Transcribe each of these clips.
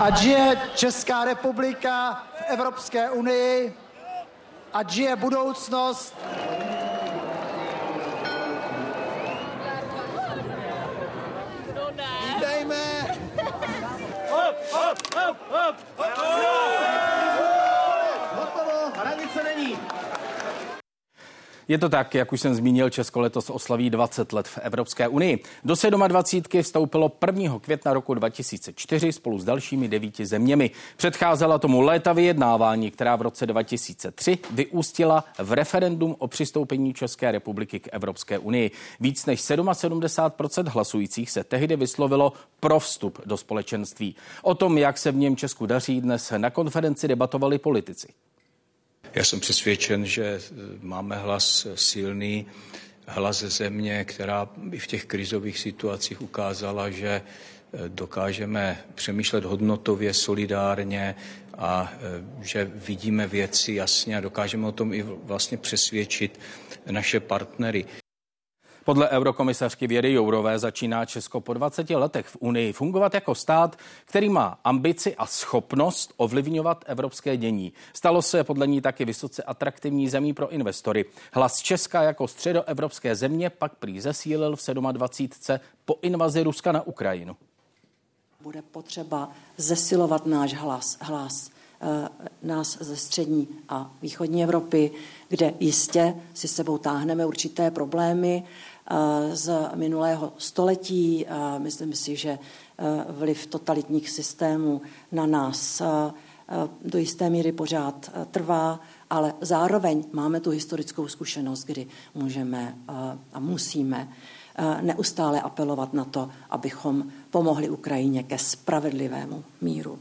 Ať žije Česká republika v Evropské unii, ať žije budoucnost Je to tak, jak už jsem zmínil, Česko letos oslaví 20 let v Evropské unii. Do 27 vstoupilo 1. května roku 2004 spolu s dalšími devíti zeměmi. Předcházela tomu léta vyjednávání, která v roce 2003 vyústila v referendum o přistoupení České republiky k Evropské unii. Víc než 77% hlasujících se tehdy vyslovilo pro vstup do společenství. O tom, jak se v něm Česku daří, dnes na konferenci debatovali politici. Já jsem přesvědčen, že eh, máme hlas silný, hlas země, která i v těch krizových situacích ukázala, že eh, dokážeme přemýšlet hodnotově, solidárně a eh, že vidíme věci jasně a dokážeme o tom i vlastně přesvědčit naše partnery. Podle eurokomisařky Věry Jourové začíná Česko po 20 letech v Unii fungovat jako stát, který má ambici a schopnost ovlivňovat evropské dění. Stalo se podle ní taky vysoce atraktivní zemí pro investory. Hlas Česka jako středoevropské země pak prý zesílil v 27. po invazi Ruska na Ukrajinu. Bude potřeba zesilovat náš hlas, hlas nás ze střední a východní Evropy, kde jistě si sebou táhneme určité problémy, z minulého století. Myslím si, že vliv totalitních systémů na nás do jisté míry pořád trvá, ale zároveň máme tu historickou zkušenost, kdy můžeme a musíme neustále apelovat na to, abychom pomohli Ukrajině ke spravedlivému míru.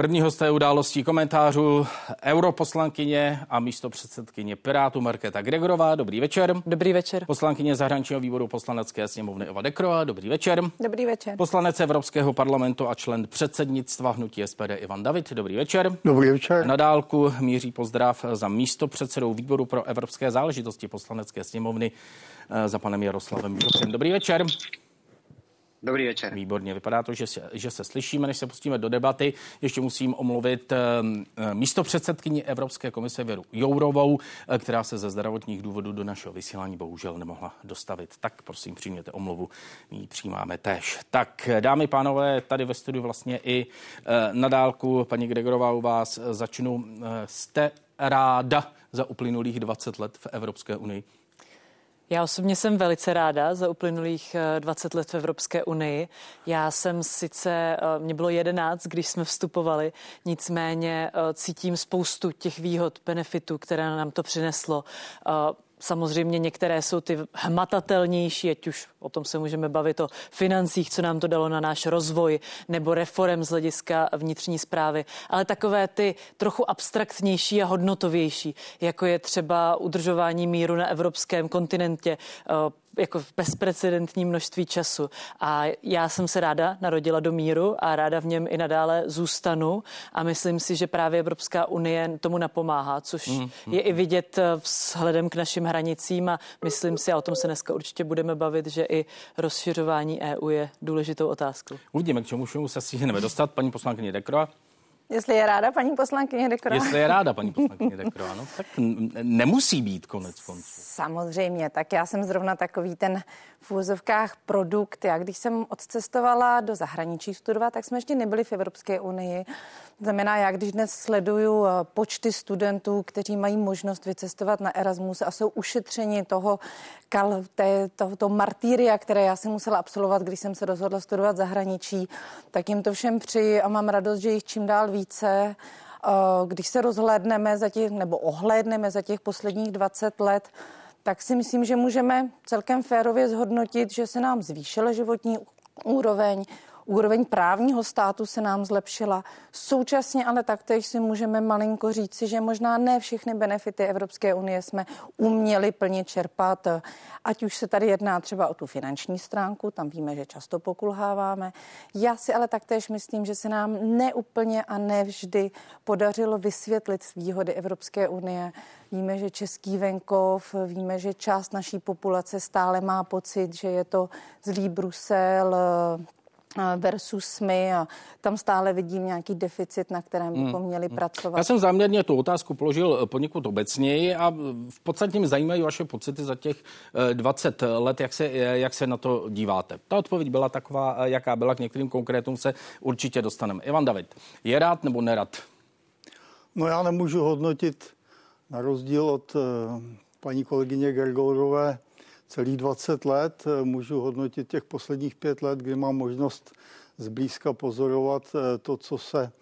První hosté událostí komentářů europoslankyně a místo předsedkyně Pirátu Markéta Gregorová. Dobrý večer. Dobrý večer. Poslankyně zahraničního výboru poslanecké sněmovny Eva Dekroa. Dobrý večer. Dobrý večer. Poslanec Evropského parlamentu a člen předsednictva hnutí SPD Ivan David. Dobrý večer. Dobrý večer. Na dálku míří pozdrav za místo předsedou výboru pro evropské záležitosti poslanecké sněmovny eh, za panem Jaroslavem. Dobrý večer. Dobrý večer. Výborně, vypadá to, že se, že se slyšíme, než se pustíme do debaty. Ještě musím omluvit ehm, eh, místo předsedkyni Evropské komise Věru Jourovou, eh, která se ze zdravotních důvodů do našeho vysílání bohužel nemohla dostavit. Tak prosím, přijměte omluvu, my ji přijímáme též. Tak dámy pánové, tady ve studiu vlastně i eh, na dálku, paní Gregorová u vás začnu. Jste ráda za uplynulých 20 let v Evropské unii? Já osobně jsem velice ráda za uplynulých 20 eh, let v Evropské unii. Já jsem sice, eh, mě bylo 11, když jsme vstupovali, nicméně eh, cítím spoustu těch výhod, benefitů, které nám to přineslo. Samozřejmě některé jsou ty hmatatelnější, ať už o tom se můžeme bavit o financích, co nám to dalo na náš rozvoj, nebo reform z hlediska vnitřní zprávy, ale takové ty trochu abstraktnější a hodnotovější, jako je třeba udržování míru na evropském kontinentě, jako v bezprecedentní množství času. A já jsem se ráda narodila do míru a ráda v něm i nadále zůstanu a myslím si, že právě Evropská unie tomu napomáhá, což mm, mm. je i vidět eh, vzhledem k našim hranicím a myslím si, a o tom se dneska určitě budeme bavit, že i rozšiřování EU je důležitou otázkou. Uvidíme, k čemu všemu se stihneme dostat. Paní poslankyně Dekro. Jestli je ráda paní poslankyně Dekro. Jestli je ráda paní poslankyně Dekro, no, tak nemusí být konec konců. Samozřejmě, tak já jsem zrovna takový ten v úzovkách produkt. Já když jsem odcestovala do zahraničí studovat, tak jsme ještě nebyli v Evropské unii. Znamená, já když dnes sleduju eh, počty studentů, kteří mají možnost vycestovat na Erasmus a jsou ušetřeni toho, kal, té, tohoto martýria, které já jsem musela absolvovat, když jsem se rozhodla studovat zahraničí, tak jim to všem přeji a mám radost, že jich čím dál více. Eh, když se rozhlédneme za těch, nebo ohlédneme za těch posledních 20 let, tak si myslím, že můžeme celkem férově zhodnotit, že se nám zvýšila životní úroveň, Úroveň právního státu se nám zlepšila. Současně ale taktéž si můžeme malinko říci, že možná ne všechny benefity Evropské unie jsme uměli plně čerpat. Ať už se tady jedná třeba o tu finanční stránku, tam víme, že často pokulháváme. Já si ale taktéž myslím, že se nám neúplně a nevždy podařilo vysvětlit výhody Evropské unie. Víme, že český venkov, víme, že část naší populace stále má pocit, že je to zlý Brusel, versus my a tam stále vidím nějaký deficit, na kterém bychom hmm, měli hmm. pracovat. Já jsem záměrně tu otázku položil eh, poněkud obecněji a v podstatě mě zajímají vaše pocity za těch 20 let, jak se, jak se na to díváte. Ta odpověď byla taková, jaká byla, k některým konkrétům se určitě dostaneme. Ivan David, je rád nebo nerad? No já nemůžu hodnotit na rozdíl od paní kolegyně Gergorové celých 20 let. Eh, můžu hodnotit těch posledních pět let, kdy mám možnost zblízka pozorovat eh, to, co se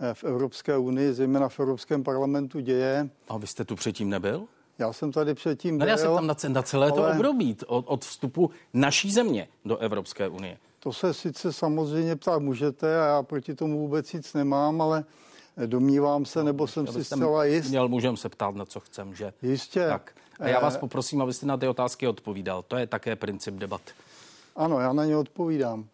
eh, v Evropské unii, zejména v Evropském parlamentu děje. A vy jste tu předtím nebyl? Já jsem tady předtím byl. No já jsem tam na, na celé ale... to období od, od vstupu naší země do Evropské unie. To se sice samozřejmě ptát můžete a já proti tomu vůbec nic nemám, ale domnívám se, no, nebo jsem si zcela jist. Měl, můžeme se ptát, na co chcem, že? Jistě. Tak. A já vás poprosím, abyste na ty otázky odpovídal. To je také princip debat. Ano, já na ně odpovídám.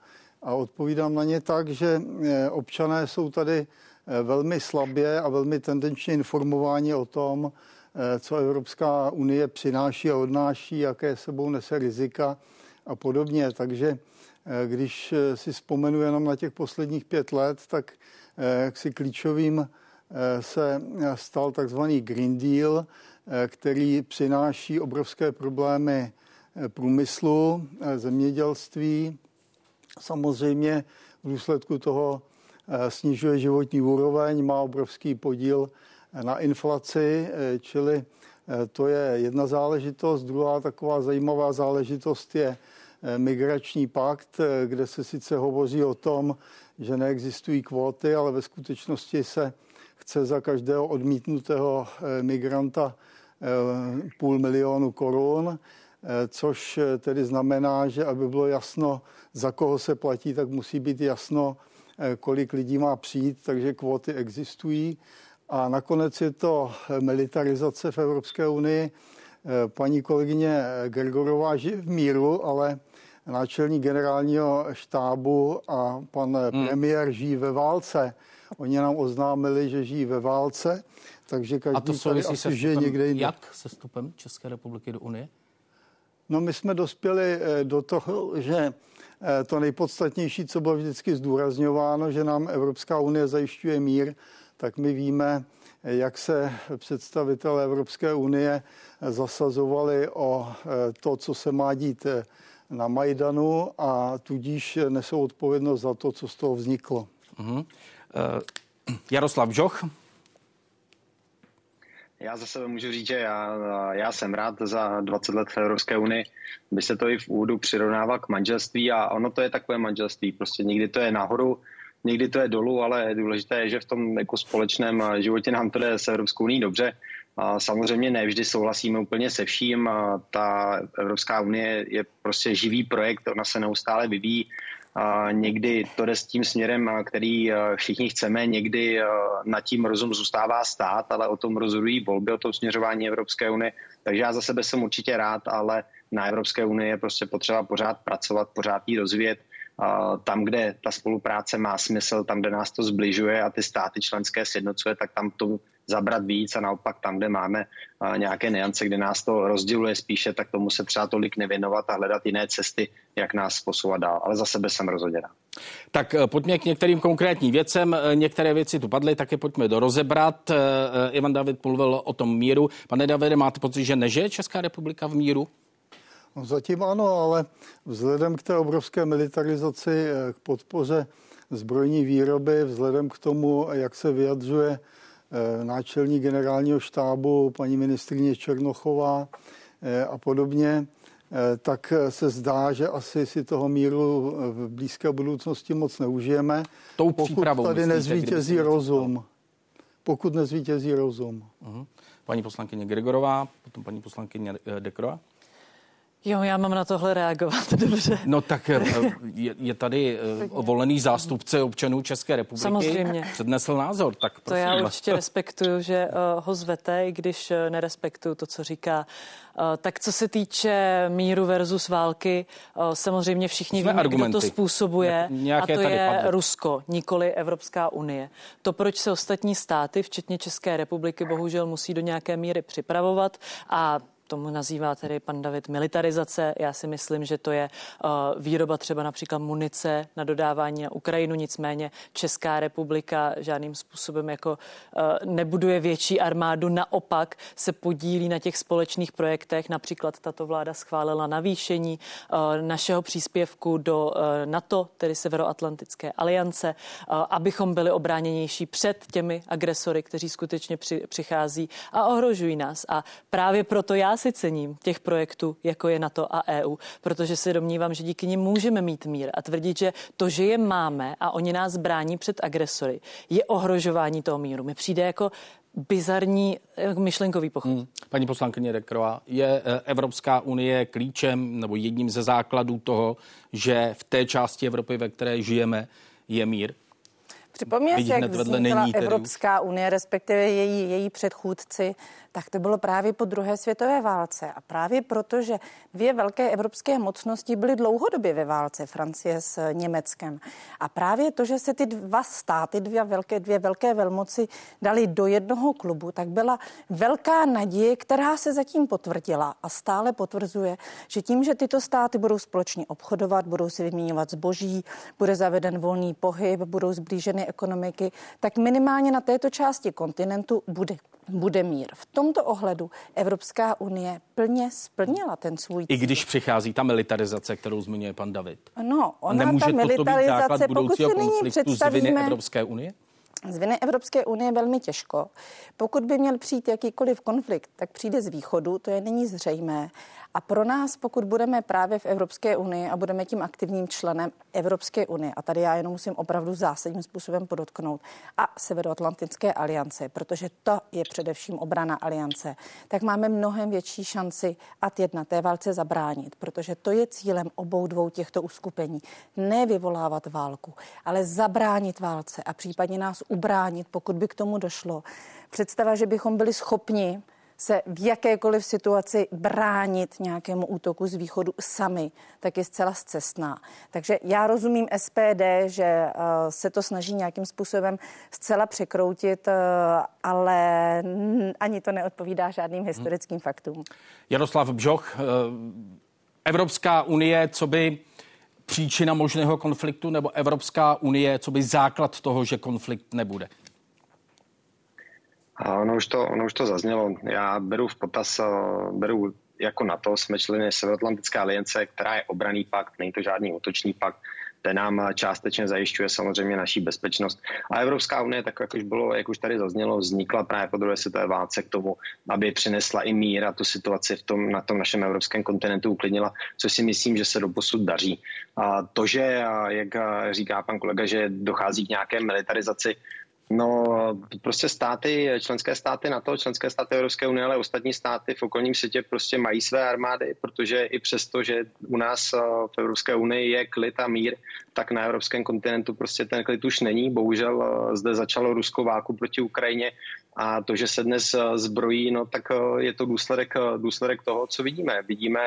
A odpovídám na ně tak, že eh, občané jsou tady eh, velmi slabě a velmi tendenčně informováni o tom, eh, co Evropská unie přináší a odnáší, jaké sebou nese rizika a podobně. Takže když si vzpomenu jenom na těch posledních pět let, tak si klíčovým se stal takzvaný Green Deal, Eh, který přináší obrovské problémy eh, průmyslu, eh, zemědělství. Samozřejmě v důsledku toho snižuje životní úroveň, má obrovský podíl na inflaci, čili to je jedna záležitost. Druhá taková zajímavá záležitost je migrační pakt, kde se sice hovoří o tom, že neexistují kvóty, ale ve skutečnosti se chce za každého odmítnutého migranta Eh, půl milionu korun, eh, což eh, tedy znamená, že aby bylo jasno, za koho se platí, tak musí být jasno, kolik lidí má přijít, takže kvóty existují. A nakonec je to militarizace v Evropské unii. Paní kolegyně Gregorová žije v míru, ale náčelník generálního štábu a pan hmm. premiér žijí ve válce. Oni nám oznámili, že žijí ve válce takže každý A to souvisí se žije někde jinde. Jak se vstupem České republiky do Unie? No my jsme dospěli eh, do toho, že eh, to nejpodstatnější, co bylo vždycky zdůrazňováno, že nám Evropská unie zajišťuje mír, tak my víme, eh, jak se představitelé Evropské unie zasazovali o to, co se má dít na Majdanu a tudíž nesou odpovědnost za to, co z toho vzniklo. Uh-huh. Uh, Jaroslav Žoch, já za sebe můžu říct, že já, já jsem rád za 20 let v Evropské unii. By se to i v úvodu přirovnával k manželství a ono to je takové manželství. Prostě někdy to je nahoru, někdy to je dolů, ale důležité je, že v tom jako společném životě nám to jde s Evropskou unii dobře. A samozřejmě ne vždy souhlasíme úplně se vším. A ta Evropská unie je prostě živý projekt, ona se neustále vyvíjí někdy to jde s tím směrem, který všichni chceme, někdy nad tím rozum zůstává stát, ale o tom rozhodují volby, o tom směřování Evropské unie. Takže já za sebe jsem určitě rád, ale na Evropské unii je prostě potřeba pořád pracovat, pořád ji rozvíjet. Tam, kde ta spolupráce má smysl, tam, kde nás to zbližuje a ty státy členské sjednocuje, tak tam to zabrat víc a naopak tam, kde máme nějaké niance, kde nás to rozděluje spíše, tak tomu se třeba tolik nevěnovat a hledat jiné cesty, jak nás posouvat dál. Ale za sebe jsem rozhoděná. Tak eh, pojďme k některým konkrétním věcem. Eh, některé věci tu padly, tak je pojďme do rozebrat. Eh, Ivan David mluvil o tom míru. Pane Davide, máte pocit, že nežije Česká republika v míru? No zatím ano, ale vzhledem k té obrovské militarizaci, k podpoře zbrojní výroby, vzhledem k tomu, jak se vyjadřuje Eh, náčelní generálního štábu, paní ministrině Černochová eh, a podobně, eh, tak se zdá, že asi si toho míru v blízké budoucnosti moc neužijeme. Tou pokud tady nezvítězí rozum. Pokud nezvítězí rozum. Uh-huh. Paní poslankyně Gregorová, potom paní poslankyně Dekroa. Jo, já mám na tohle reagovat, dobře. No tak eh, je, je tady eh, volený zástupce občanů České republiky. Samozřejmě. Přednesl názor, tak prosím. To já určitě respektuju, že uh, ho zvete, i když nerespektuju to, co říká. Tak co se týče míru versus války, samozřejmě všichni víme, kdo to způsobuje. a to je padly. Rusko, nikoli Evropská unie. To, proč se ostatní státy, včetně České republiky, bohužel musí do nějaké míry připravovat a tomu nazývá tedy pan David militarizace. Já si myslím, že to je výroba třeba například munice na dodávání na Ukrajinu, nicméně Česká republika žádným způsobem jako nebuduje větší armádu, naopak se podílí na těch společných projektech. Například tato vláda schválila navýšení našeho příspěvku do NATO, tedy Severoatlantické aliance, abychom byli obráněnější před těmi agresory, kteří skutečně při, přichází a ohrožují nás. A právě proto já si cením těch projektů, jako je NATO a EU, protože si domnívám, že díky nim můžeme mít mír a tvrdit, že to, že je máme a oni nás brání před agresory, je ohrožování toho míru. Mi přijde jako bizarní myšlenkový pochod. Hmm. Paní poslankyně Dekrová, je eh, Evropská unie klíčem nebo jedním ze základů toho, že v té části Evropy, ve které žijeme, je mír? Připomněte, jak vznikla Evropská unie, respektive její, její předchůdci, tak to bylo právě po druhé světové válce. A právě proto, že dvě velké evropské mocnosti byly dlouhodobě ve válce, Francie s Německem. A právě to, že se ty dva státy, dvě velké, dvě velké velmoci dali do jednoho klubu, tak byla velká naděje, která se zatím potvrdila a stále potvrzuje, že tím, že tyto státy budou společně obchodovat, budou si vyměňovat zboží, bude zaveden volný pohyb, budou zblíženy ekonomiky, tak minimálně na této části kontinentu bude bude mír. V tomto ohledu Evropská unie plně splnila ten svůj cíl. I když přichází ta militarizace, kterou zmiňuje pan David. No, ona Nemůže ta militarizace, pokud si nyní představíme... Evropské unie? Z viny Evropské unie velmi těžko. Pokud by měl přijít jakýkoliv konflikt, tak přijde z východu, to je není zřejmé. A pro nás, pokud budeme právě v Evropské unii a budeme tím aktivním členem Evropské unie, a tady já jenom musím opravdu zásadním způsobem podotknout, a Severoatlantické aliance, protože to je především obrana aliance, tak máme mnohem větší šanci a jedna té válce zabránit, protože to je cílem obou dvou těchto uskupení. Ne vyvolávat válku, ale zabránit válce a případně nás ubránit, pokud by k tomu došlo. Představa, že bychom byli schopni se v jakékoliv situaci bránit nějakému útoku z východu sami, tak je zcela zcestná. Takže já rozumím SPD, že eh, se to snaží nějakým způsobem zcela překroutit, eh, ale ani to neodpovídá žádným historickým hmm. faktům. Jaroslav Bžoch, eh, Evropská unie, co by příčina možného konfliktu, nebo Evropská unie, co by základ toho, že konflikt nebude? A ono už, to, ono už to zaznělo. Já beru v potaz, eh, beru jako na to, jsme členy Severoatlantické aliance, která je obraný pakt, není to žádný útočný pakt, ten nám částečně zajišťuje samozřejmě naší bezpečnost. A Evropská unie, tak jak už, bylo, jak už tady zaznělo, vznikla právě po druhé světové válce k tomu, aby přinesla i mír a tu situaci v tom, na tom našem evropském kontinentu uklidnila, co si myslím, že se doposud daří. A to, že, jak říká pan kolega, že dochází k nějaké militarizaci, No, prostě státy, členské státy NATO, členské státy Evropské unie, ale ostatní státy v okolním světě prostě mají své armády, protože i přesto, že u nás eh, v Evropské unii je klid a mír, tak na evropském kontinentu prostě ten klid už není. Bohužel eh, zde začalo Rusko válku proti Ukrajině a to, že se dnes eh, zbrojí, no tak je to důsledek, důsledek toho, co vidíme. Vidíme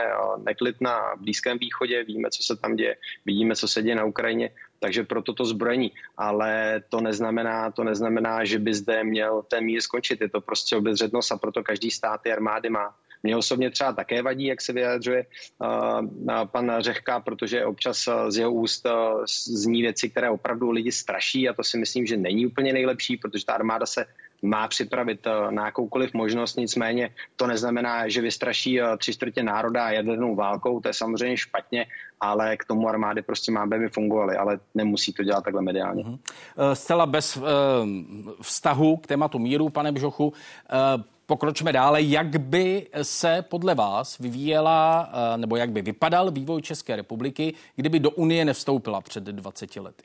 neklid na Blízkém východě, víme, co se tam děje, vidíme, co se děje na Ukrajině takže proto to zbrojení. Ale to neznamená, to neznamená, že by zde měl ten mír skončit. Je to prostě obezřetnost a proto každý stát ty armády má. Mně osobně třeba také vadí, jak se vyjadřuje uh, pan Řehka, protože občas uh, z jeho úst uh, zní věci, které opravdu lidi straší a to si myslím, že není úplně nejlepší, protože ta armáda se má připravit eh, na jakoukoliv možnost, nicméně to neznamená, že vystraší eh, tři čtvrtě národa jadernou válkou, to je samozřejmě špatně, ale k tomu armády prostě má, aby fungovaly, ale nemusí to dělat takhle mediálně. Uh-huh. Zcela bez vztahu k tématu míru, pane Bžochu, Pokročme dále. Jak by se podle vás vyvíjela, nebo jak by vypadal vývoj České republiky, kdyby do Unie nevstoupila před 20 lety?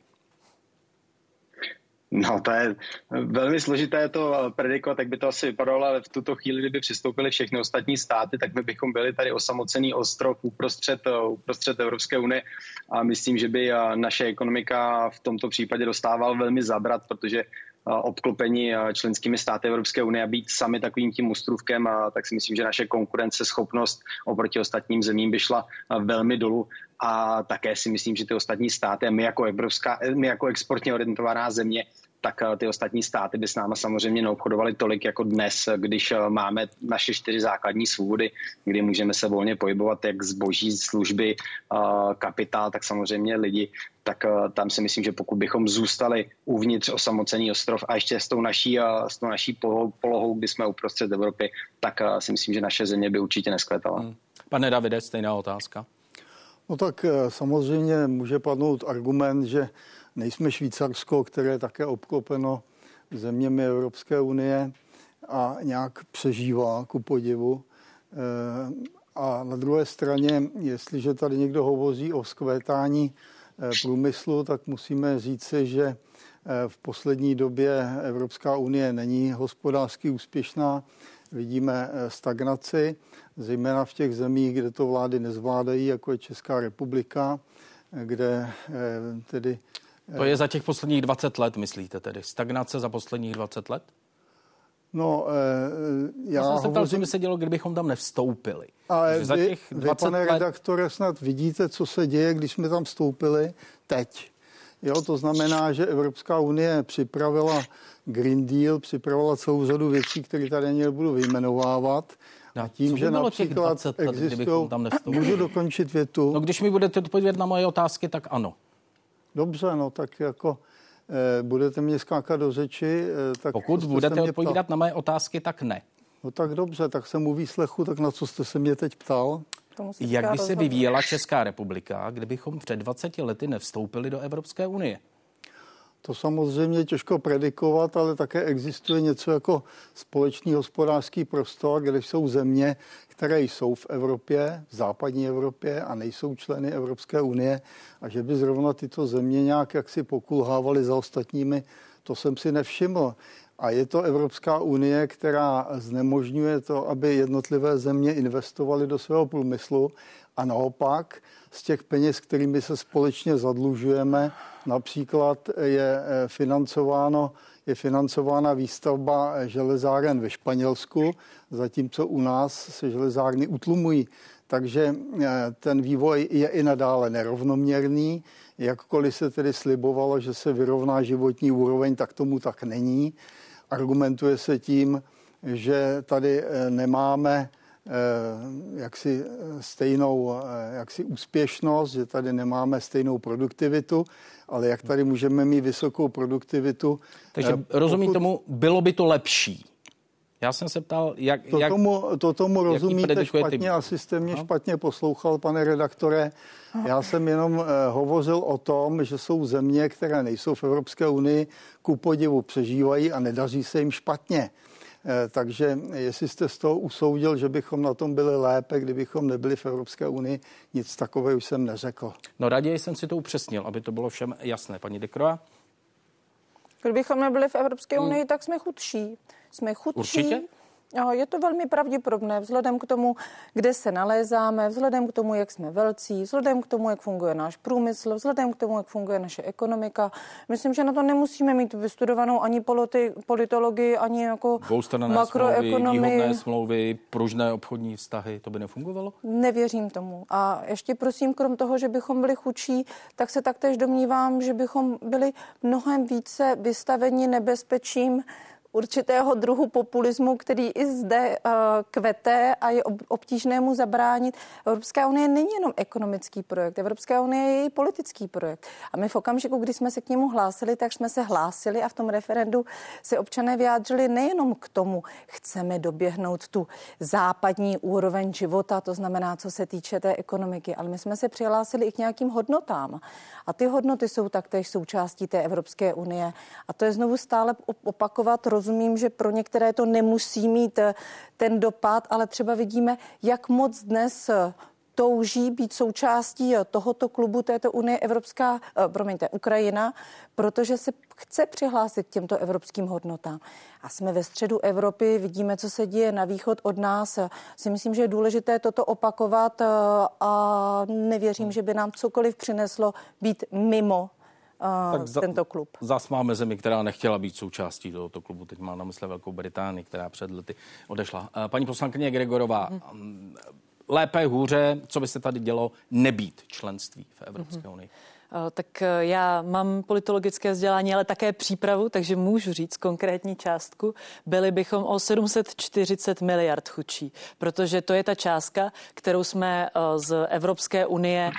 No, to je velmi složité to predikovat, jak by to asi vypadalo, ale v tuto chvíli, kdyby přistoupili všechny ostatní státy, tak my bychom byli tady osamocený ostrov uprostřed, uprostřed Evropské unie a myslím, že by naše ekonomika v tomto případě dostával velmi zabrat, protože obklopení členskými státy Evropské unie a být sami takovým tím ostrůvkem, a tak si myslím, že naše konkurenceschopnost oproti ostatním zemím by šla velmi dolů. A také si myslím, že ty ostatní státy my jako, Evropská, my jako exportně orientovaná země tak eh, ty ostatní státy by s náma samozřejmě neobchodovaly tolik jako dnes, když eh, máme naše čtyři základní svobody, kdy můžeme se volně pohybovat jak zboží, služby, eh, kapitál, tak samozřejmě lidi, tak tam si myslím, že pokud bychom zůstali uvnitř osamocený ostrov a ještě s tou naší, s tou naší polohou, kdy jsme uprostřed Evropy, tak si myslím, že naše země by určitě neskvetala. Hmm. Pane Davide, stejná otázka. No tak samozřejmě může padnout argument, že Nejsme Švýcarsko, které je také obklopeno zeměmi Evropské unie a nějak přežívá ku podivu. Eh, a na druhé straně, jestliže tady někdo hovoří o skvétání eh, průmyslu, tak musíme říci, že eh, v poslední době Evropská unie není hospodářsky úspěšná. Vidíme stagnaci, zejména v těch zemích, kde to vlády nezvládají, jako je Česká republika, kde tedy to je za těch posledních 20 let, myslíte tedy? Stagnace za posledních 20 let? No, eh, já, já jsem se ptal, co by se dělo, kdybychom tam nevstoupili. Ale za těch vy, 20 vy, pane let... redaktore, snad vidíte, co se děje, když jsme tam vstoupili teď. Jo, to znamená, že Evropská unie připravila Green Deal, připravila celou řadu věcí, které tady nebudu vyjmenovávat. No, a tím, že například existují... Tam můžu dokončit větu? No, když mi budete odpovědět na moje otázky, tak ano. Dobře, no tak jako e, budete mě skákat do řeči. E, tak Pokud budete odpovídat ptal. na moje otázky, tak ne. No tak dobře, tak jsem u výslechu, tak na co jste se mě teď ptal? Jak by se vyvíjela Česká republika, kdybychom před 20 lety nevstoupili do Evropské unie? To samozřejmě těžko predikovat, ale také existuje něco jako společný hospodářský prostor, kde jsou země, které jsou v Evropě, v západní Evropě a nejsou členy Evropské unie a že by zrovna tyto země nějak jaksi pokulhávaly za ostatními, to jsem si nevšiml. A je to Evropská unie, která znemožňuje to, aby jednotlivé země investovaly do svého průmyslu a naopak z těch peněz, kterými se společně zadlužujeme, například je eh, financováno je financována výstavba železáren ve Španělsku, zatímco u nás se železárny utlumují. Takže eh, ten vývoj je i nadále nerovnoměrný. Jakkoliv se tedy slibovalo, že se vyrovná životní úroveň, tak tomu tak není. Argumentuje se tím, že tady eh, nemáme eh, jaksi stejnou jaksi úspěšnost, že tady nemáme stejnou produktivitu ale jak tady můžeme mít vysokou produktivitu. Takže pokud... rozumím tomu, bylo by to lepší. Já jsem se ptal, jak... To jak, tomu, to tomu rozumíte špatně, ty... asi jste mě no? špatně poslouchal, pane redaktore. Já jsem jenom uh, hovořil o tom, že jsou země, které nejsou v Evropské unii, ku podivu přežívají a nedaří se jim špatně. Eh, takže jestli jste z toho usoudil, že bychom na tom byli lépe, kdybychom nebyli v Evropské unii, nic takového už jsem neřekl. No raději jsem si to upřesnil, aby to bylo všem jasné. Paní Dekroa? Kdybychom nebyli v Evropské hmm. unii, hmm. tak jsme chudší. Jsme chudší. Určitě? Je to velmi pravděpodobné vzhledem k tomu, kde se nalézáme, vzhledem k tomu, jak jsme velcí, vzhledem k tomu, jak funguje náš průmysl, vzhledem k tomu, jak funguje naše ekonomika. Myslím, že na to nemusíme mít vystudovanou ani politologii, ani jako makroekonomii. Smlouvy, smlouvy, pružné obchodní vztahy, to by nefungovalo? Nevěřím tomu. A ještě prosím, krom toho, že bychom byli chudší, tak se taktéž domnívám, že bychom byli mnohem více vystaveni nebezpečím, určitého druhu populismu, který i zde uh, kvete a je obtížné mu zabránit. Evropská unie není jenom ekonomický projekt, Evropská unie je i politický projekt. A my v okamžiku, kdy jsme se k němu hlásili, tak jsme se hlásili a v tom referendu se občané vyjádřili nejenom k tomu, chceme doběhnout tu západní úroveň života, to znamená, co se týče té ekonomiky, ale my jsme se přihlásili i k nějakým hodnotám. A ty hodnoty jsou taktéž součástí té Evropské unie. A to je znovu stále opakovat rozumím, že pro některé to nemusí mít eh, ten dopad, ale třeba vidíme, jak moc dnes eh, touží být součástí eh, tohoto klubu této unie Evropská, promiňte, Ukrajina, protože se chce přihlásit k těmto evropským hodnotám. A jsme ve středu Evropy, vidíme, co se děje na východ od nás. Si myslím, že je důležité toto opakovat a nevěřím, že by nám cokoliv přineslo být mimo tak za, tento klub. Zas máme zemi, která nechtěla být součástí tohoto klubu. Teď má na mysli Velkou Británii, která před lety odešla. Eh, paní poslankyně Gregorová, hmm. lépe, hůře, co by se tady dělo nebýt členství v Evropské hmm. unii? Eh, tak eh, já mám politologické vzdělání, ale také přípravu, takže můžu říct konkrétní částku. Byli bychom o 740 miliard chudší, protože to je ta částka, kterou jsme eh, z Evropské unie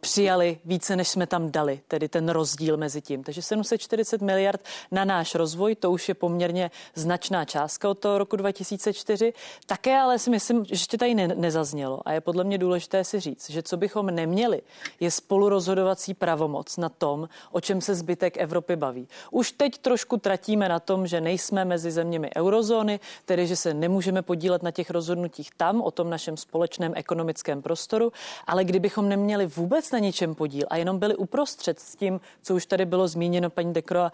přijali více, než jsme tam dali, tedy ten rozdíl mezi tím. Takže 740 miliard na náš rozvoj, to už je poměrně značná částka od toho roku 2004. Také ale si myslím, že ještě tady ne- nezaznělo a je podle mě důležité si říct, že co bychom neměli, je spolurozhodovací právo pravomoc na tom, o čem se zbytek Evropy baví. Už teď trošku tratíme na tom, že nejsme mezi zeměmi eurozóny, tedy že se nemůžeme podílet na těch rozhodnutích tam, o tom našem společném ekonomickém prostoru, ale kdybychom neměli vůbec na ničem podíl a jenom byli uprostřed s tím, co už tady bylo zmíněno paní Dekro, eh,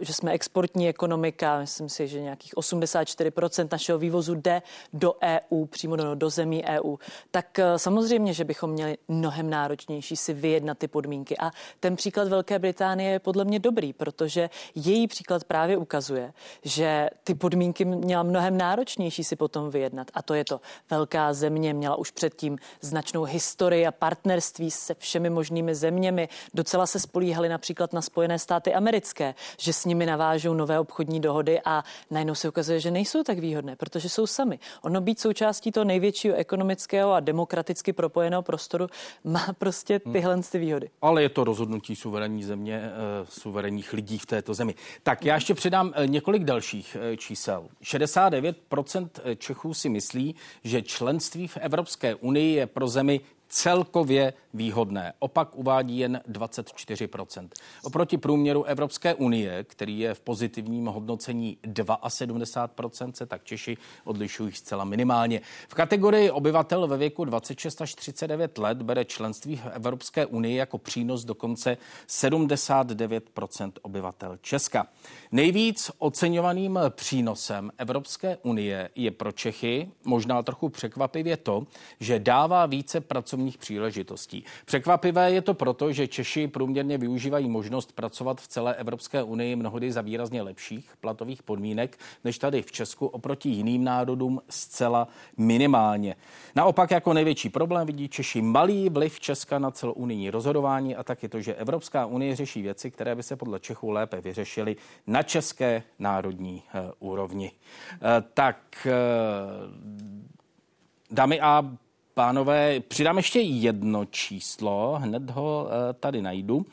že jsme exportní ekonomika, myslím si, že nějakých 84% našeho vývozu jde do EU, přímo do, do zemí EU, tak eh, samozřejmě, že bychom měli mnohem náročnější si vyjednat ty podmínky. A ten příklad Velké Británie je podle mě dobrý, protože její příklad právě ukazuje, že ty podmínky měla mnohem náročnější si potom vyjednat. A to je to. Velká země měla už předtím značnou historii a partnerství se všemi možnými zeměmi. Docela se spolíhali například na Spojené státy americké, že s nimi navážou nové obchodní dohody a najednou se ukazuje, že nejsou tak výhodné, protože jsou sami. Ono být součástí toho největšího ekonomického a demokraticky propojeného prostoru má prostě tyhle ty výhody. Ale je to rozhodnutí suverénní země, eh, suverénních lidí v této zemi. Tak já ještě přidám eh, několik dalších eh, čísel. 69% Čechů si myslí, že členství v Evropské unii je pro zemi celkově výhodné. Opak uvádí jen 24%. Oproti průměru Evropské unie, který je v pozitivním hodnocení 72%, se tak Češi odlišují zcela minimálně. V kategorii obyvatel ve věku 26 až 39 let bere členství v Evropské unii jako přínos dokonce 79% obyvatel Česka. Nejvíc oceňovaným přínosem Evropské unie je pro Čechy možná trochu překvapivě to, že dává více pracovních příležitostí. Překvapivé je to proto, že Češi průměrně využívají možnost pracovat v celé Evropské unii mnohdy za výrazně lepších platových podmínek než tady v Česku oproti jiným národům zcela minimálně. Naopak jako největší problém vidí Češi malý vliv Česka na celou unijní rozhodování a taky to, že Evropská unie řeší věci, které by se podle Čechů lépe vyřešily na české národní uh, úrovni. Uh, tak uh, Dámy a Pánové, přidám ještě jedno číslo, hned ho eh, tady najdu.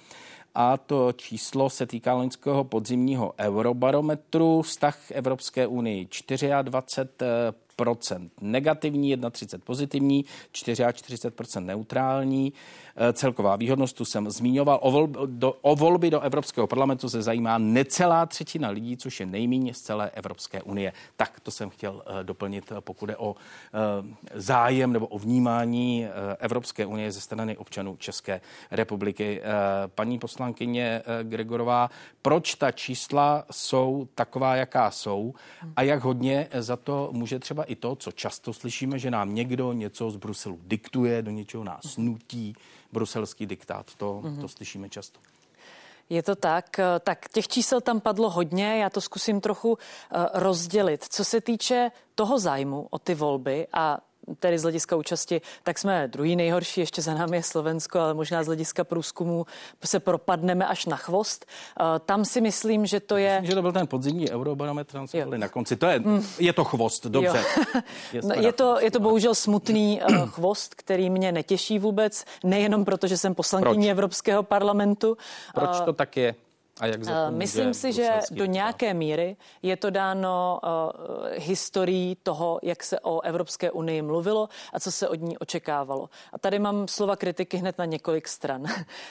A to číslo se týká loňského podzimního eurobarometru. Vztah Evropské unii 24% negativní, 31 pozitivní, 44% neutrální. Eh, celková výhodnost, tu jsem zmiňoval. O, volby do, o volby do Evropského parlamentu se zajímá necelá třetina lidí, což je nejméně z celé Evropské unie. Tak to jsem chtěl uh, doplnit, eh, pokud je o zájem nebo o vnímání Evropské unie ze strany občanů České republiky. Paní poslankyně Gregorová, proč ta čísla jsou taková, jaká jsou a jak hodně za to může třeba i to, co často slyšíme, že nám někdo něco z Bruselu diktuje, do něčeho nás nutí, bruselský diktát. To, mm-hmm. to slyšíme často. Je to tak. Tak těch čísel tam padlo hodně, já to zkusím trochu uh, rozdělit. Co se týče toho zájmu o ty volby a tedy z hlediska účasti, tak jsme druhý nejhorší, ještě za námi je Slovensko, ale možná z hlediska průzkumu se propadneme až na chvost. Eh, tam si myslím, že to je... Myslím, že to byl ten podzimní eurobarometr, na konci. To je, mm. je to chvost, dobře. je, no, je, to, je to bohužel smutný uh, chvost, který mě netěší vůbec, nejenom proto, že jsem poslankyní Evropského parlamentu. Proč to tak je? A jak uh, Myslím si, že do nějaké míry je to dáno uh, historií toho, jak se o Evropské unii mluvilo a co se od ní očekávalo. A tady mám slova kritiky hned na několik stran. uh,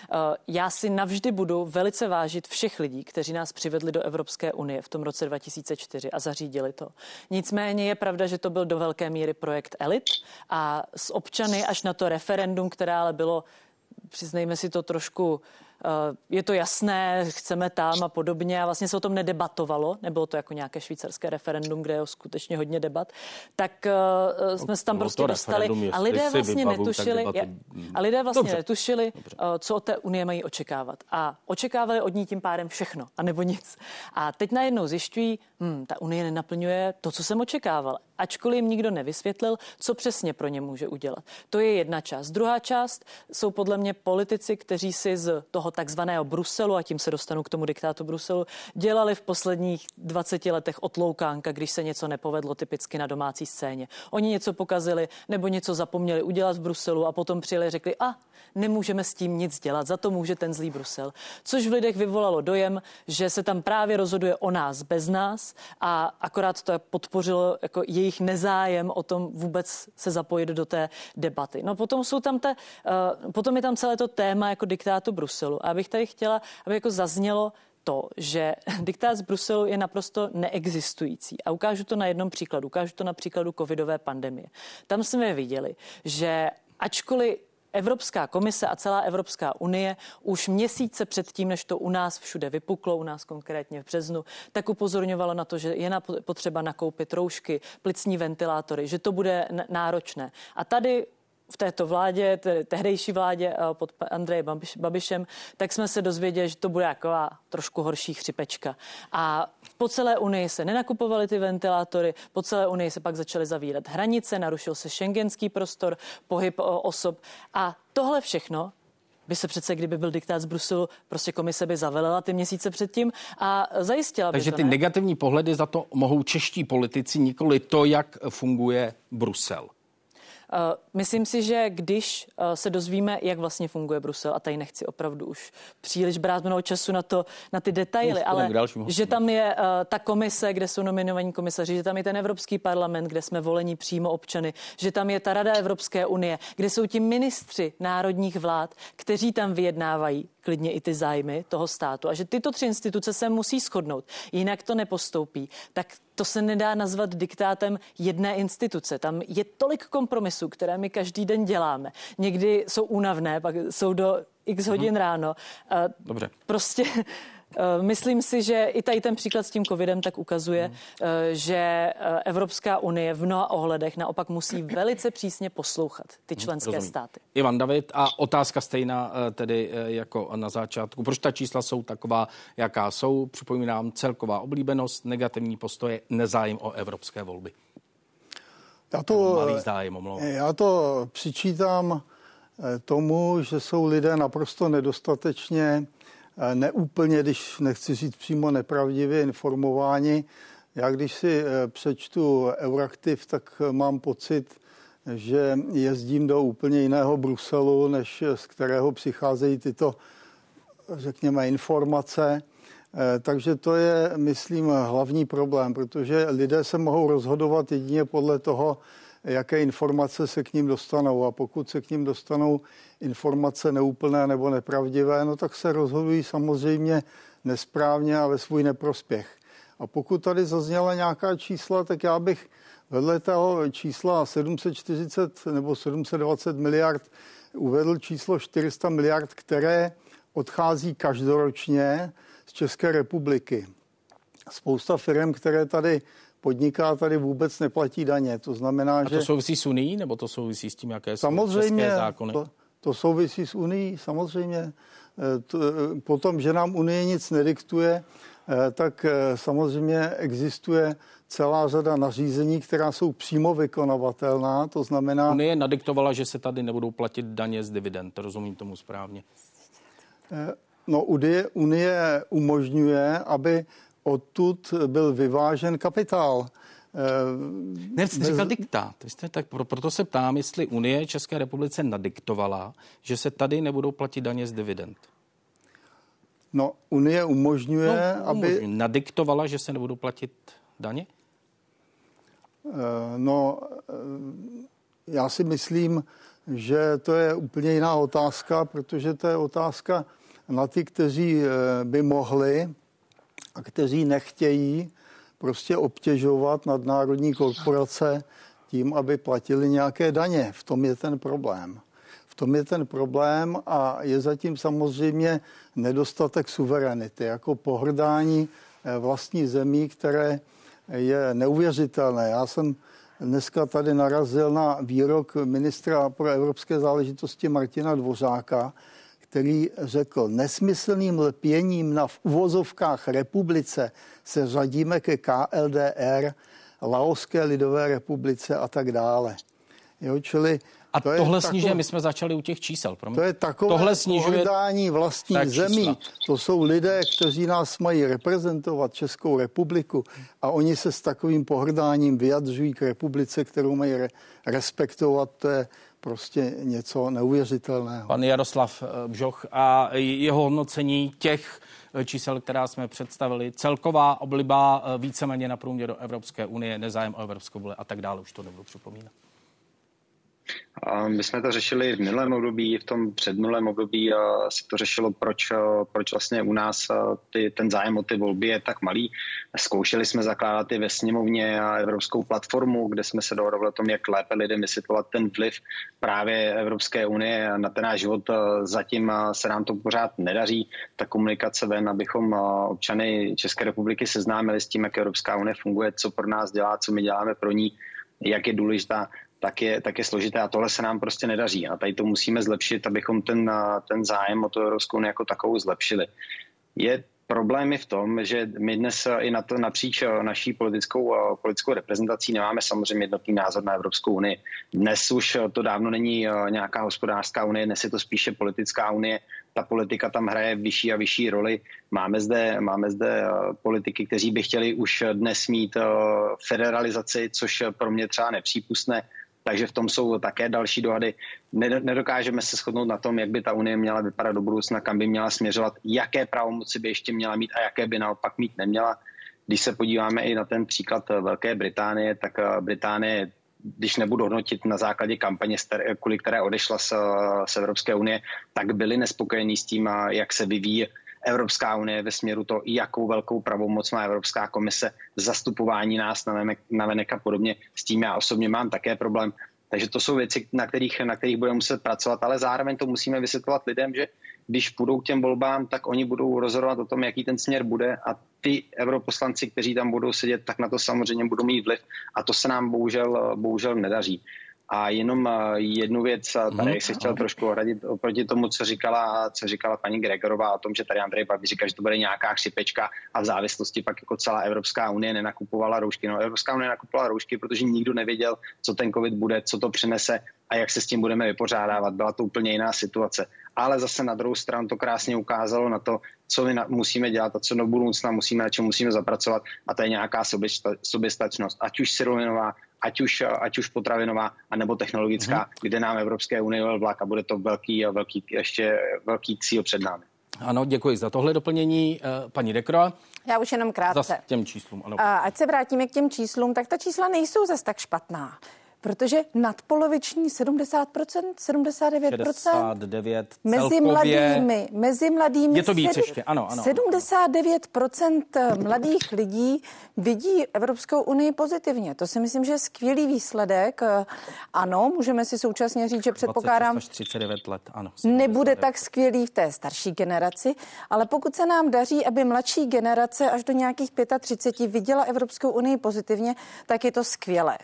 já si navždy budu velice vážit všech lidí, kteří nás přivedli do Evropské unie v tom roce 2004 a zařídili to. Nicméně je pravda, že to byl do velké míry projekt elit a s občany až na to referendum, které ale bylo, přiznejme si to trošku, Eh, je to jasné, chceme tam a podobně a vlastně se o tom nedebatovalo, nebylo to jako nějaké švýcarské referendum, kde je skutečně hodně debat, tak uh, jsme se tam prostě dostali a lidé vlastně netušili, a lidé vlastně Dobře. netušili, Dobře. Uh, co od té unie mají očekávat a očekávali od ní tím pádem všechno a nebo nic. A teď najednou zjišťují, hm, ta unie nenaplňuje to, co jsem očekával. Ačkoliv jim nikdo nevysvětlil, co přesně pro ně může udělat. To je jedna část. Druhá část jsou podle mě politici, kteří si z toho takzvaného Bruselu, a tím se dostanu k tomu diktátu Bruselu, dělali v posledních 20 letech otloukánka, když se něco nepovedlo typicky na domácí scéně. Oni něco pokazili nebo něco zapomněli udělat v Bruselu a potom přijeli a řekli, a nemůžeme s tím nic dělat, za to může ten zlý Brusel. Což v lidech vyvolalo dojem, že se tam právě rozhoduje o nás bez nás a akorát to podpořilo jako jejich nezájem o tom vůbec se zapojit do té debaty. No potom jsou tam te, uh, potom je tam celé to téma jako diktátu Bruselu. A abych tady chtěla, aby jako zaznělo, to, že diktát z Bruselu je naprosto neexistující. A ukážu to na jednom příkladu. Ukážu to na příkladu covidové pandemie. Tam jsme viděli, že ačkoliv Evropská komise a celá Evropská unie už měsíce předtím, než to u nás všude vypuklo, u nás konkrétně v březnu, tak upozorňovalo na to, že je potřeba nakoupit roušky, plicní ventilátory, že to bude náročné. A tady v této vládě, tehdejší vládě eh, pod Andrejem Babišem, tak jsme se dozvěděli, že to bude jako trošku horší chřipečka. A po celé Unii se nenakupovaly ty ventilátory, po celé Unii se pak začaly zavírat hranice, narušil se šengenský prostor, pohyb osob a tohle všechno by se přece, kdyby byl diktát z Bruselu, prostě komise by zavelela ty měsíce předtím a zajistila Takže by to, ty ne? negativní pohledy za to mohou čeští politici, nikoli to, jak funguje Brusel. Eh, myslím si, že když eh, se dozvíme, jak vlastně funguje Brusel, a tady nechci opravdu už příliš brát mnoho času na to, na ty detaily, ale že tam je uh, ta komise, kde jsou nominovaní komisaři, že tam je ten Evropský parlament, kde jsme volení přímo občany, že tam je ta Rada Evropské unie, kde jsou ti ministři národních vlád, kteří tam vyjednávají klidně i ty zájmy toho státu. A že tyto tři instituce se musí shodnout, jinak to nepostoupí, tak to se nedá nazvat diktátem jedné instituce. Tam je tolik kompromisů, které my každý den děláme. Někdy jsou únavné, pak jsou do x hodin mm-hmm. ráno. Dobře. Prostě myslím si, že i tady ten příklad s tím covidem tak ukazuje, hmm. Eh, že eh, Evropská unie v mnoha ohledech naopak musí velice přísně poslouchat ty hmm, členské Rozumím. státy. Ivan David a otázka stejná tedy jako na začátku. Proč ta čísla jsou taková, jaká jsou? Připomínám celková oblíbenost, negativní postoje, nezájem o evropské volby. Já to, Malý zájem, já to přičítám tomu, že jsou lidé naprosto nedostatečně neúplně, když nechci říct přímo nepravdivě informováni. Já když si eh, přečtu Euraktiv, tak eh, mám pocit, že jezdím do úplně jiného Bruselu, než z kterého přicházejí tyto, řekněme, informace. Eh, takže to je, myslím, hlavní problém, protože lidé se mohou rozhodovat jedině podle toho, jaké informace se k ním dostanou. A pokud se k ním dostanou informace neúplné nebo nepravdivé, no tak se rozhodují samozřejmě nesprávně a ve svůj neprospěch. A pokud tady zazněla nějaká čísla, tak já bych vedle toho čísla 740 nebo 720 miliard uvedl číslo 400 miliard, které odchází každoročně z České republiky. Spousta firm, které tady podniká, tady vůbec neplatí daně. To znamená, A to že... souvisí s Unii, nebo to souvisí s tím, jaké jsou samozřejmě, české zákony? To, to souvisí s Unii, samozřejmě. Eh, to, eh, potom, že nám Unie nic nediktuje, eh, tak samozřejmě existuje celá řada nařízení, která jsou přímo vykonavatelná, to znamená... Unie nadiktovala, že se tady nebudou platit daně z dividend, rozumím tomu správně. No, Unie umožňuje, aby odtud byl vyvážen kapitál. Eh, ne, jste říkal diktát. Jste, tak proto se ptám, jestli Unie České republice nadiktovala, že se tady nebudou platit daně z dividend. No, Unie umožňuje, no, aby... Nadiktovala, že se nebudou platit daně? Eh, no, eh, já si myslím, že to je úplně jiná otázka, protože to je otázka na ty, kteří by mohli a kteří nechtějí prostě obtěžovat nadnárodní korporace tím, aby platili nějaké daně. V tom je ten problém. V tom je ten problém a je zatím samozřejmě nedostatek suverenity, jako pohrdání eh, vlastní zemí, které je neuvěřitelné. Já jsem dneska tady narazil na výrok ministra pro evropské záležitosti Martina Dvořáka, který řekl, nesmyslným lpěním na v uvozovkách republice se řadíme ke KLDR Laoské lidové republice a tak dále. Jo, čili a to tohle takové, snižuje, my jsme začali u těch čísel. Promiň. To je takové tohle snižuje vlastních zemí. To jsou lidé, kteří nás mají reprezentovat, Českou republiku, a oni se s takovým pohrdáním vyjadřují k republice, kterou mají re- respektovat. To je prostě něco neuvěřitelného. Pan Jaroslav eh, Bžoch a jeho hodnocení těch eh, čísel, která jsme představili, celková obliba eh, víceméně na průměru Evropské unie, nezájem o Evropskou vůli a tak dále, už to nebudu připomínat. My jsme to řešili v minulém období, v tom předminulém období se to řešilo, proč, proč vlastně u nás ty, ten zájem o ty volby je tak malý. Zkoušeli jsme zakládat i ve sněmovně a Evropskou platformu, kde jsme se dohodli o tom, jak lépe lidem vysvětlovat ten vliv právě Evropské unie na ten náš život. Zatím se nám to pořád nedaří, ta komunikace ven, abychom občany České republiky seznámili s tím, jak Evropská unie funguje, co pro nás dělá, co my děláme pro ní, jak je důležitá tak je, tak je složité a tohle se nám prostě nedaří. A tady to musíme zlepšit, abychom ten, ten zájem o to Evropskou jako takovou zlepšili. Je problémy v tom, že my dnes i na to napříč naší politickou, politickou reprezentací nemáme samozřejmě jednotný názor na Evropskou unii. Dnes už to dávno není nějaká hospodářská unie, dnes je to spíše politická unie. Ta politika tam hraje vyšší a vyšší roli. Máme zde, máme zde politiky, kteří by chtěli už dnes mít federalizaci, což pro mě třeba nepřípustné takže v tom jsou také další dohady. Nedokážeme se shodnout na tom, jak by ta Unie měla vypadat do budoucna, kam by měla směřovat, jaké pravomoci by ještě měla mít a jaké by naopak mít neměla. Když se podíváme i na ten příklad Velké Británie, tak eh, Británie když nebudu hodnotit na základě kampaně, kvůli které odešla z, z Evropské unie, tak byli nespokojení s tím, jak se vyvíjí Evropská unie ve směru to, jakou velkou pravomoc má Evropská komise zastupování nás na, venek, na venek a podobně. S tím já osobně mám také problém. Takže to jsou věci, na kterých, na kterých budeme muset pracovat, ale zároveň to musíme vysvětlovat lidem, že když půjdou k těm volbám, tak oni budou rozhodovat o tom, jaký ten směr bude a ty europoslanci, kteří tam budou sedět, tak na to samozřejmě budou mít vliv a to se nám bohužel, bohužel nedaří. A jenom eh, jednu věc, tady hmm. se chtěl trošku ohradit oproti tomu, co říkala, co říkala paní Gregorová o tom, že tady Andrej Babiš říká, že to bude nějaká chřipečka a v závislosti pak jako celá Evropská unie nenakupovala roušky. No, Evropská unie nakupovala roušky, protože nikdo nevěděl, co ten covid bude, co to přinese a jak se s tím budeme vypořádávat. Byla to úplně jiná situace. Ale zase na druhou stranu to krásně ukázalo na to, co my na, musíme dělat a co do budoucna musíme, na čem musíme zapracovat a to je nějaká soběstačnost, ať už sirovinová, ať už, ať už potravinová, anebo technologická, mm-hmm. kde nám Evropské unie vlak a bude to velký, velký, ještě velký cíl před námi. Ano, děkuji za tohle doplnění. Eh, paní Dekro. Já už jenom krátce. Zas těm číslům, ano. A ať se vrátíme k těm číslům, tak ta čísla nejsou zase tak špatná protože nadpoloviční 70%, 79%. 69 mezi mladými, mezi mladými. Je to víc ještě, ano, ano. 79% mladých lidí vidí Evropskou unii pozitivně. To si myslím, že je skvělý výsledek. Ano, můžeme si současně říct, že předpokládám, až 39 let, ano. Nebude tak skvělý v té starší generaci, ale pokud se nám daří, aby mladší generace až do nějakých 35 viděla Evropskou unii pozitivně, tak je to skvělé.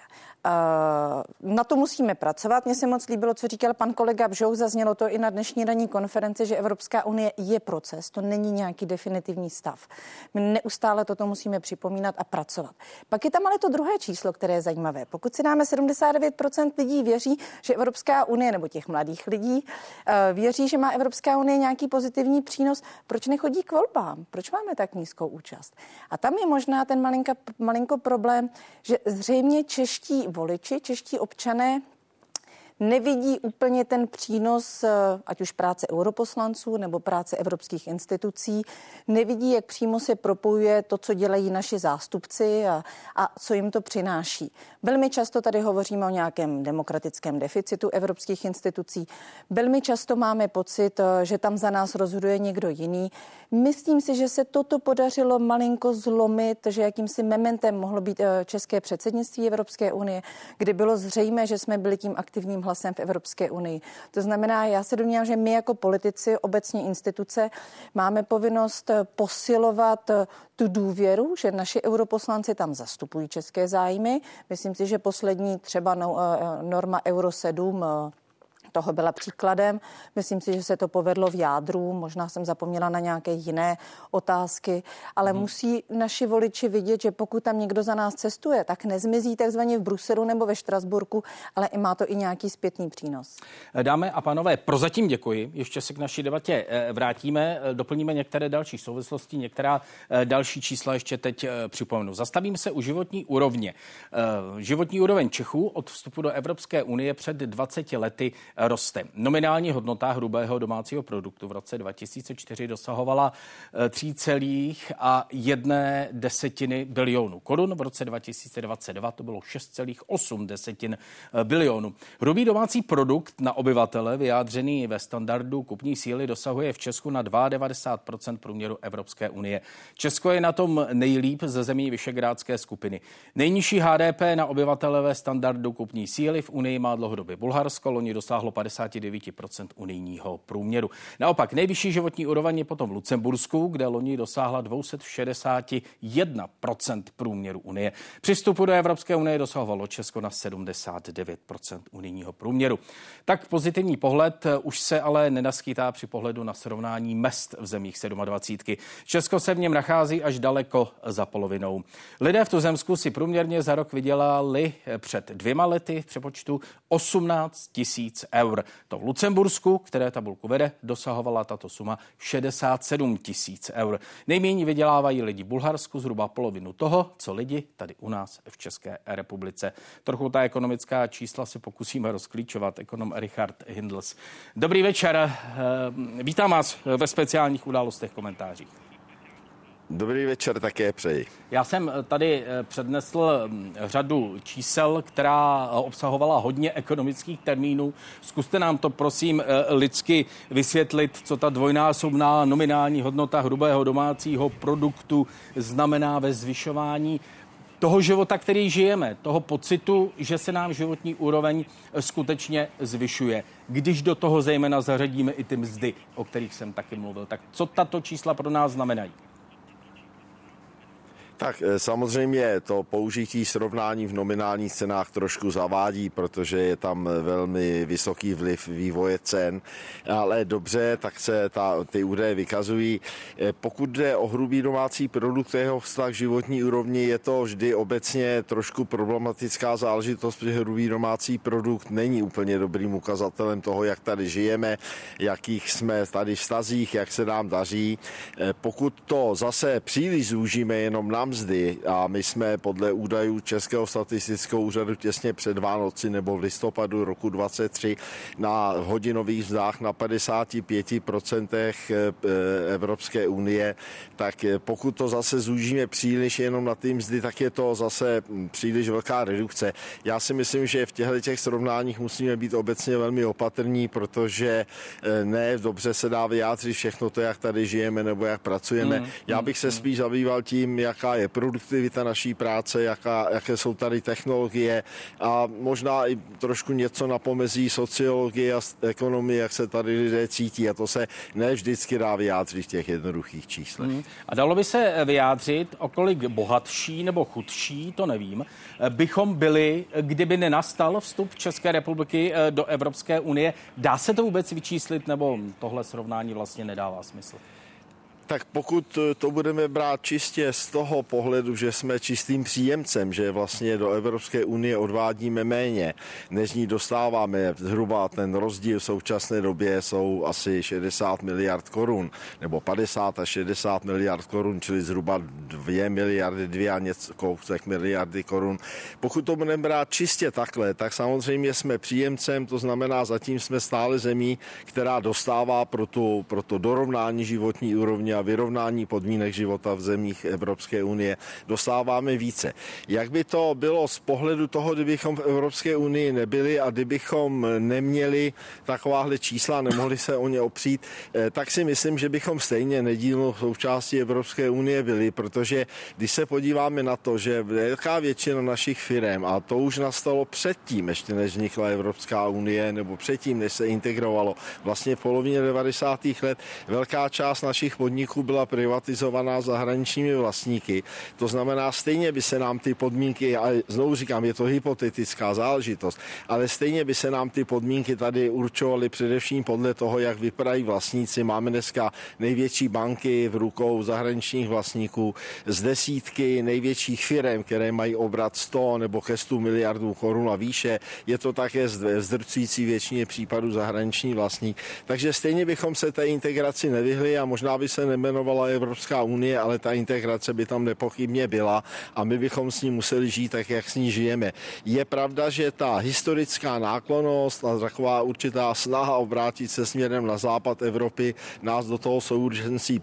Na to musíme pracovat. Mně se moc líbilo, co říkal pan kolega Bžouch, zaznělo to i na dnešní ranní konferenci, že Evropská unie je proces, to není nějaký definitivní stav. My neustále toto musíme připomínat a pracovat. Pak je tam ale to druhé číslo, které je zajímavé. Pokud si dáme 79% lidí věří, že Evropská unie nebo těch mladých lidí eh, věří, že má Evropská unie nějaký pozitivní přínos, proč nechodí k volbám? Proč máme tak nízkou účast? A tam je možná ten malinka, malinko problém, že zřejmě čeští voliči, čeští občané nevidí úplně ten přínos, eh, ať už práce europoslanců nebo práce evropských institucí, nevidí, jak přímo se propojuje to, co dělají naši zástupci a, a co jim to přináší. Velmi často tady hovoříme o nějakém demokratickém deficitu evropských institucí. Velmi často máme pocit, eh, že tam za nás rozhoduje někdo jiný. Myslím si, že se toto podařilo malinko zlomit, že jakýmsi mementem mohlo být eh, české předsednictví Evropské unie, kdy bylo zřejmé, že jsme byli tím aktivním hlasem v Evropské unii. To znamená, já se domnívám, že my jako politici, obecně instituce, máme povinnost eh, posilovat eh, tu důvěru, že naši europoslanci tam zastupují české zájmy. Myslím si, že poslední třeba no, norma Euro 7 toho byla příkladem. Myslím si, že se to povedlo v jádru, možná jsem zapomněla na nějaké jiné otázky, ale hmm. musí naši voliči vidět, že pokud tam někdo za nás cestuje, tak nezmizí takzvaně v Bruselu nebo ve Štrasburku, ale i má to i nějaký zpětný přínos. Dámy a pánové, prozatím děkuji. Ještě se k naší debatě eh, vrátíme, eh, doplníme některé další souvislosti, některá eh, další čísla ještě teď připomenu. Zastavím se u životní úrovně. Životní úroveň Čechů od vstupu do Evropské unie před 20 lety roste. Nominální hodnota hrubého domácího produktu v roce 2004 dosahovala 3,1 desetiny bilionu korun. V roce 2022 to bylo 6,8 desetin bilionu. Hrubý domácí produkt na obyvatele vyjádřený ve standardu kupní síly dosahuje v Česku na 92% průměru Evropské unie. Česko je na tom nejlíp ze zemí Vyšegrádské skupiny. Nejnižší HDP na obyvatele ve standardu kupní síly v Unii má dlouhodobě Bulharsko, loni dosáhlo 59% unijního průměru. Naopak nejvyšší životní úroveň je potom v Lucembursku, kde loni dosáhla 261% průměru Unie. Při vstupu do Evropské unie dosahovalo Česko na 79% unijního průměru. Tak pozitivní pohled už se ale nenaskýtá při pohledu na srovnání mest v zemích 27. Česko se v něm nachází až daleko za polovinou. Lidé v tuzemsku si průměrně za rok vydělali před dvěma lety v přepočtu 18 tisíc eur. To v Lucembursku, které tabulku vede, dosahovala tato suma 67 tisíc eur. Nejméně vydělávají lidi v Bulharsku zhruba polovinu toho, co lidi tady u nás v České republice. Trochu ta ekonomická čísla si pokusíme rozklíčovat. Ekonom Richard Hindels. Dobrý večer. Eh, vítám vás ve speciálních událostech komentářích. Dobrý večer také přeji. Já jsem tady eh, přednesl hm, řadu čísel, která obsahovala hodně ekonomických termínů. Zkuste nám to prosím eh, lidsky vysvětlit, co ta dvojnásobná nominální hodnota hrubého domácího produktu znamená ve zvyšování toho života, který žijeme, toho pocitu, že se nám životní úroveň skutečně zvyšuje. Když do toho zejména zařadíme i ty mzdy, o kterých jsem taky mluvil, tak co tato čísla pro nás znamenají? Tak eh, samozřejmě to použití srovnání v nominálních cenách trošku zavádí, protože je tam velmi vysoký vliv vývoje cen, ale dobře, tak se ta, ty údaje vykazují. Eh, pokud jde o hrubý domácí produkt, jeho vztah životní úrovni, je to vždy obecně trošku problematická záležitost, protože hrubý domácí produkt není úplně dobrým ukazatelem toho, jak tady žijeme, jakých jsme tady v stazích, jak se nám daří. Eh, pokud to zase příliš zúžíme jenom na mzdy a my jsme podle údajů Českého statistického úřadu těsně před Vánoci nebo v listopadu roku 23 na hodinových vzdách na 55% eh, Evropské unie, tak eh, pokud to zase zúžíme příliš jenom na ty mzdy, tak je to zase hm, příliš velká redukce. Já si myslím, že v těchto těch srovnáních musíme být obecně velmi opatrní, protože eh, ne dobře se dá vyjádřit všechno to, jak tady žijeme nebo jak pracujeme. Hmm. Já bych se hmm. spíš zabýval tím, jaká je produktivita naší práce, jaká, jaké jsou tady technologie a možná i trošku něco na pomezí sociologie a ekonomie, jak se tady lidé cítí. A to se ne vždycky dá vyjádřit v těch jednoduchých číslech. Hmm. A dalo by se vyjádřit, o kolik bohatší nebo chudší, to nevím, bychom byli, kdyby nenastal vstup České republiky eh, do Evropské unie. Dá se to vůbec vyčíslit, nebo tohle srovnání vlastně nedává smysl? Tak pokud to budeme brát čistě z toho pohledu, že jsme čistým příjemcem, že vlastně do Evropské unie odvádíme méně, než ní dostáváme, zhruba ten rozdíl v současné době jsou asi 60 miliard korun, nebo 50 až 60 miliard korun, čili zhruba 2 miliardy, 2 a něco miliardy korun. Pokud to budeme brát čistě takhle, tak samozřejmě jsme příjemcem, to znamená zatím jsme stále zemí, která dostává pro, tu, pro to dorovnání životní úrovně a vyrovnání podmínek života v zemích Evropské unie dostáváme více. Jak by to bylo z pohledu toho, kdybychom v Evropské unii nebyli a kdybychom neměli takováhle čísla, nemohli se o ně opřít, eh, tak si myslím, že bychom stejně nedílnou součástí Evropské unie byli, protože když se podíváme na to, že velká většina našich firm, a to už nastalo předtím, ještě než vznikla Evropská unie, nebo předtím, než se integrovalo, vlastně v polovině 90. let, velká část našich podniků podniků byla privatizovaná zahraničními vlastníky. To znamená, stejně by se nám ty podmínky, a znovu říkám, je to hypotetická záležitost, ale stejně by se nám ty podmínky tady určovaly především podle toho, jak vypadají vlastníci. Máme dneska největší banky v rukou zahraničních vlastníků z desítky největších firm, které mají obrat 100 nebo ke 100 miliardů korun a výše. Je to také zdrcující většině případů zahraniční vlastník. Takže stejně bychom se té integraci nevyhli a možná by se nemenovala Evropská unie, ale ta integrace by tam nepochybně byla a my bychom s ní museli žít tak, jak s ní žijeme. Je pravda, že ta historická náklonost a taková určitá snaha obrátit se směrem na západ Evropy nás do toho souručenství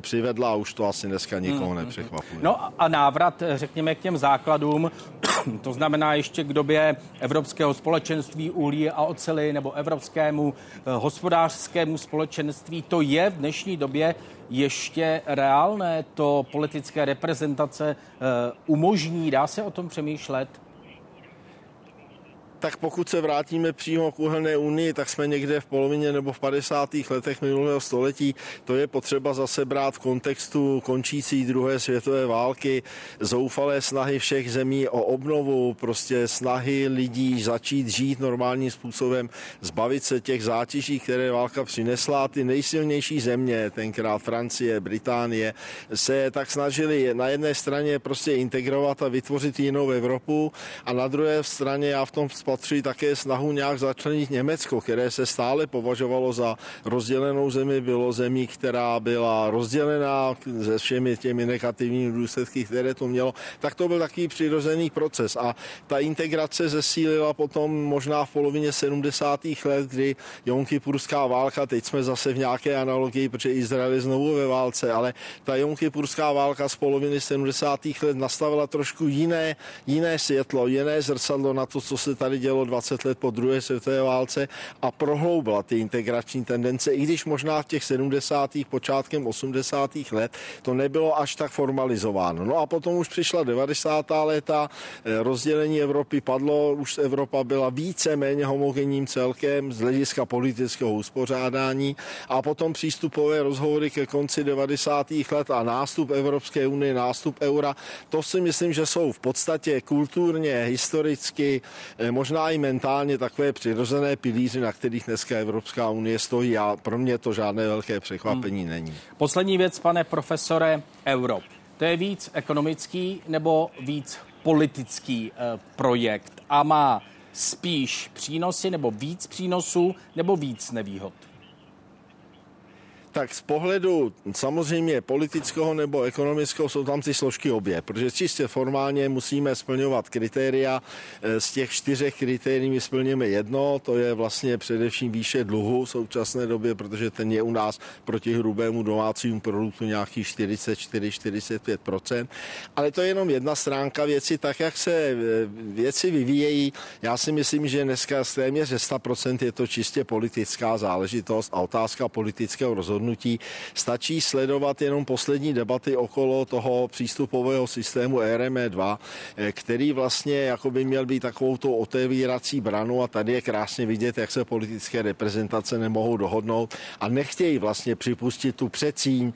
přivedla a už to asi dneska nikoho hmm, hmm. nepřekvapuje. No a návrat, řekněme, k těm základům, to znamená ještě k době Evropského společenství uhlí a ocely nebo Evropskému eh, hospodářskému společenství, to je v dnešní době ještě reálné, to politické reprezentace eh, umožní, dá se o tom přemýšlet? Tak pokud se vrátíme přímo k uhelné unii, tak jsme někde v polovině nebo v 50. letech minulého století. To je potřeba zase brát v kontextu končící druhé světové války, zoufalé snahy všech zemí o obnovu, prostě snahy lidí začít žít normálním způsobem, zbavit se těch zátěží, které válka přinesla. Ty nejsilnější země, tenkrát Francie, Británie, se tak snažili na jedné straně prostě integrovat a vytvořit jinou Evropu a na druhé straně já v tom spatřují také snahu nějak začlenit Německo, které se stále považovalo za rozdělenou zemi, bylo zemí, která byla rozdělená se všemi těmi negativními důsledky, které to mělo, tak to byl takový přirozený proces a ta integrace zesílila potom možná v polovině 70. let, kdy Jonkypurská válka, teď jsme zase v nějaké analogii, protože Izrael je znovu ve válce, ale ta Jonkypurská válka z poloviny 70. let nastavila trošku jiné, jiné světlo, jiné zrcadlo na to, co se tady dělo 20 let po druhé světové válce a prohloubila ty integrační tendence, i když možná v těch 70. počátkem 80. let to nebylo až tak formalizováno. No a potom už přišla 90. léta, eh, rozdělení Evropy padlo, už Evropa byla více méně homogenním celkem z hlediska politického uspořádání a potom přístupové rozhovory ke konci 90. let a nástup Evropské unie, nástup eura, to si myslím, že jsou v podstatě kulturně, historicky, eh, možná možná i mentálně takové přirozené pilíři, na kterých dneska Evropská unie stojí a pro mě to žádné velké překvapení hmm. není. Poslední věc, pane profesore, euro. To je víc ekonomický nebo víc politický eh, projekt a má spíš přínosy nebo víc přínosů nebo víc nevýhod? Tak z pohledu samozřejmě politického nebo ekonomického jsou tam ty složky obě, protože čistě formálně musíme splňovat kritéria. Eh, z těch čtyřech kritérií my splněme jedno, to je vlastně především výše dluhu v současné době, protože ten je u nás proti hrubému domácímu produktu nějakých 44-45%. Ale to je jenom jedna stránka věci, tak jak se eh, věci vyvíjejí. Já si myslím, že dneska téměř 100% je to čistě politická záležitost a otázka politického rozhodnutí rozhodnutí. Stačí sledovat jenom poslední debaty okolo toho přístupového systému RME 2, eh, který vlastně jako by měl být takovou tou otevírací branu a tady je krásně vidět, jak se politické reprezentace nemohou dohodnout a nechtějí vlastně připustit tu předcíň,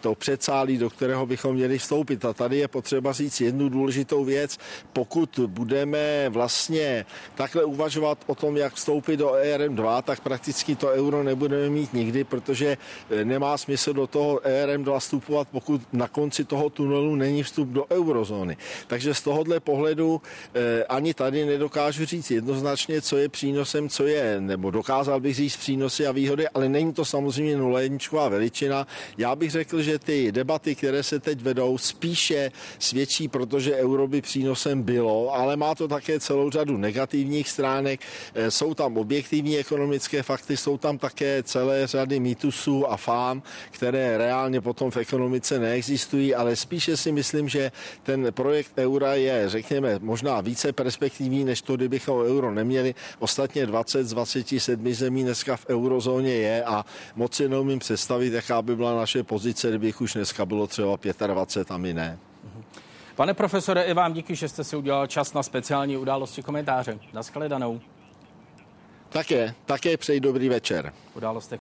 to předsálí, do kterého bychom měli vstoupit. A tady je potřeba říct jednu důležitou věc. Pokud budeme vlastně takhle uvažovat o tom, jak vstoupit do ERM2, tak prakticky to euro nebudeme mít nikdy, protože nemá smysl do toho ERM2 vstupovat, pokud na konci toho tunelu není vstup do eurozóny. Takže z tohohle pohledu eh, ani tady nedokážu říct jednoznačně, co je přínosem, co je, nebo dokázal bych říct přínosy a výhody, ale není to samozřejmě nuléničková veličina. Já bych řekl, že ty debaty, které se teď vedou, spíše svědčí, protože euro by přínosem bylo, ale má to také celou řadu negativních stránek. Eh, jsou tam objektivní ekonomické fakty, jsou tam také celé řady mýtusů a fám, které reálně potom v ekonomice neexistují, ale spíše si myslím, že ten projekt eura je, řekněme, možná více perspektivní, než to, kdybychom euro neměli. Ostatně 20 z 27 zemí dneska v eurozóně je a moc si neumím představit, jaká by byla naše pozice, kdybych už dneska bylo třeba 25 a my ne. Pane profesore, i vám díky, že jste si udělal čas na speciální události komentáře. Naschledanou. Také, také přeji dobrý večer. Události